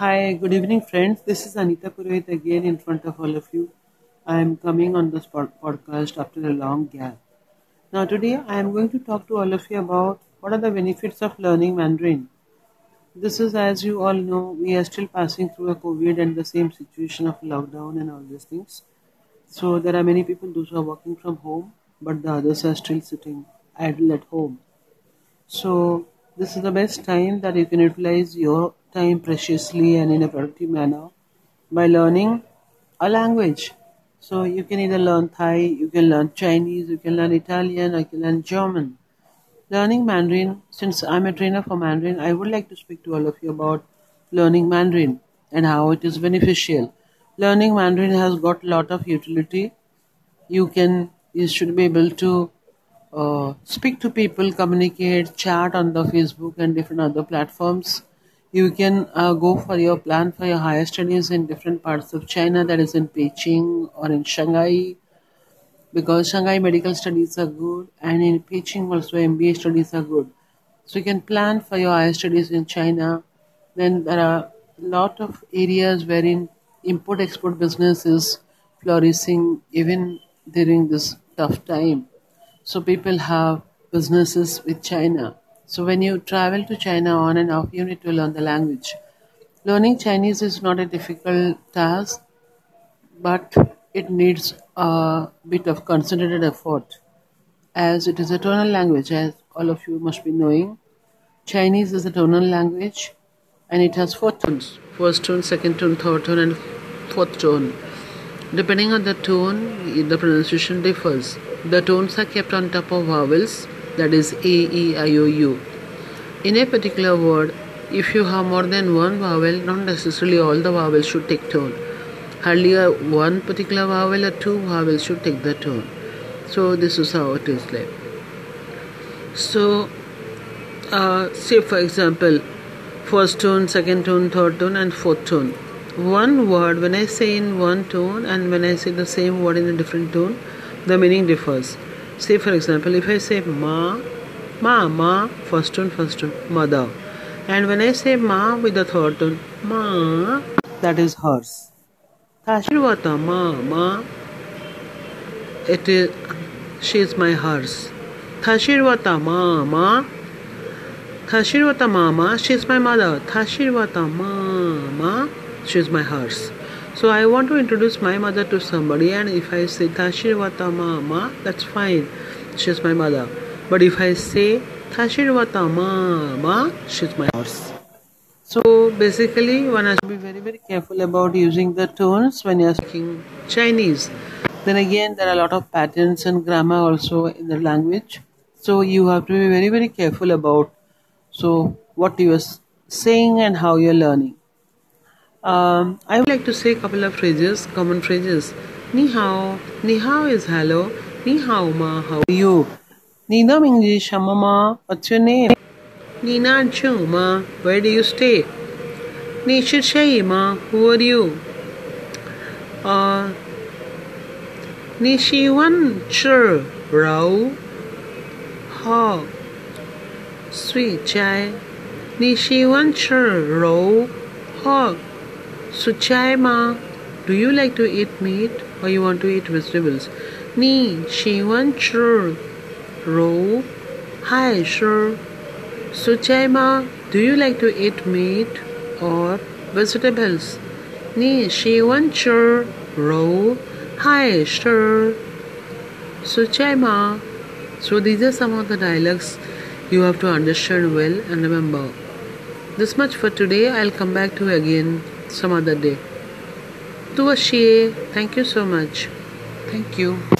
Hi, good evening, friends. This is Anita Purohit again in front of all of you. I am coming on this pod- podcast after a long gap. Now, today I am going to talk to all of you about what are the benefits of learning Mandarin. This is, as you all know, we are still passing through a COVID and the same situation of lockdown and all these things. So, there are many people those who are working from home, but the others are still sitting idle at home. So, this is the best time that you can utilize your time preciously and in a productive manner by learning a language. So, you can either learn Thai, you can learn Chinese, you can learn Italian, or you can learn German. Learning Mandarin, since I'm a trainer for Mandarin, I would like to speak to all of you about learning Mandarin and how it is beneficial. Learning Mandarin has got a lot of utility. You can, you should be able to uh, speak to people, communicate, chat on the Facebook and different other platforms. You can uh, go for your plan for your higher studies in different parts of China, that is in Beijing or in Shanghai, because Shanghai medical studies are good, and in Beijing also MBA studies are good. So you can plan for your higher studies in China. Then there are a lot of areas wherein import-export business is flourishing even during this tough time. So people have businesses with China. So when you travel to China on and off, you need to learn the language. Learning Chinese is not a difficult task, but it needs a bit of concentrated effort as it is a tonal language, as all of you must be knowing. Chinese is a tonal language and it has four tones first tone, second tone, third tone, and fourth tone. Depending on the tone, the pronunciation differs. The tones are kept on top of vowels, that is A, E, I, O, U. In a particular word, if you have more than one vowel, not necessarily all the vowels should take tone. Hardly one particular vowel or two vowels should take the tone. So this is how it is like. So, uh, say for example, first tone, second tone, third tone, and fourth tone. One word, when I say in one tone and when I say the same word in a different tone, the meaning differs. Say for example, if I say ma, ma, ma, first tone, first tone, mother. And when I say ma with the third tone, ma, that is hers. Tashirvata ma, ma, it is, she is my hers. Tashirvata ma, ma, Tashirvata mama, she is my mother. Tashirvata mama, she is my hers. So I want to introduce my mother to somebody, and if I say Tashirvata mama, that's fine. She is my mother. But if I say Tashirvata mama, she's my horse. So basically, one has to be very very careful about using the tones when you are speaking Chinese. Then again, there are a lot of patterns and grammar also in the language. So you have to be very very careful about so what you are saying and how you're learning. Um, I would like to say a couple of phrases, common phrases. Ni hao, ni hao is hello. Ni hao ma, how are you? Ni nam English, mama, what's your name? Ni na chu ma, where do you stay? Ni shi ma, who are you? Uh, ni shi wan chi rao, ha, sweet chai. Ni shi wan chi rao, ha, Suchai ma, do you like to eat meat or you want to eat vegetables? Ni shi wan chi ro hai shi. Suchai ma, do you like to eat meat or vegetables? Ni shi wan chi ro hai shi. Suchai ma. So these are some of the dialogues you have to understand well and remember. This much for today. I'll come back to you again some other day. Tuashie, thank you so much. Thank you.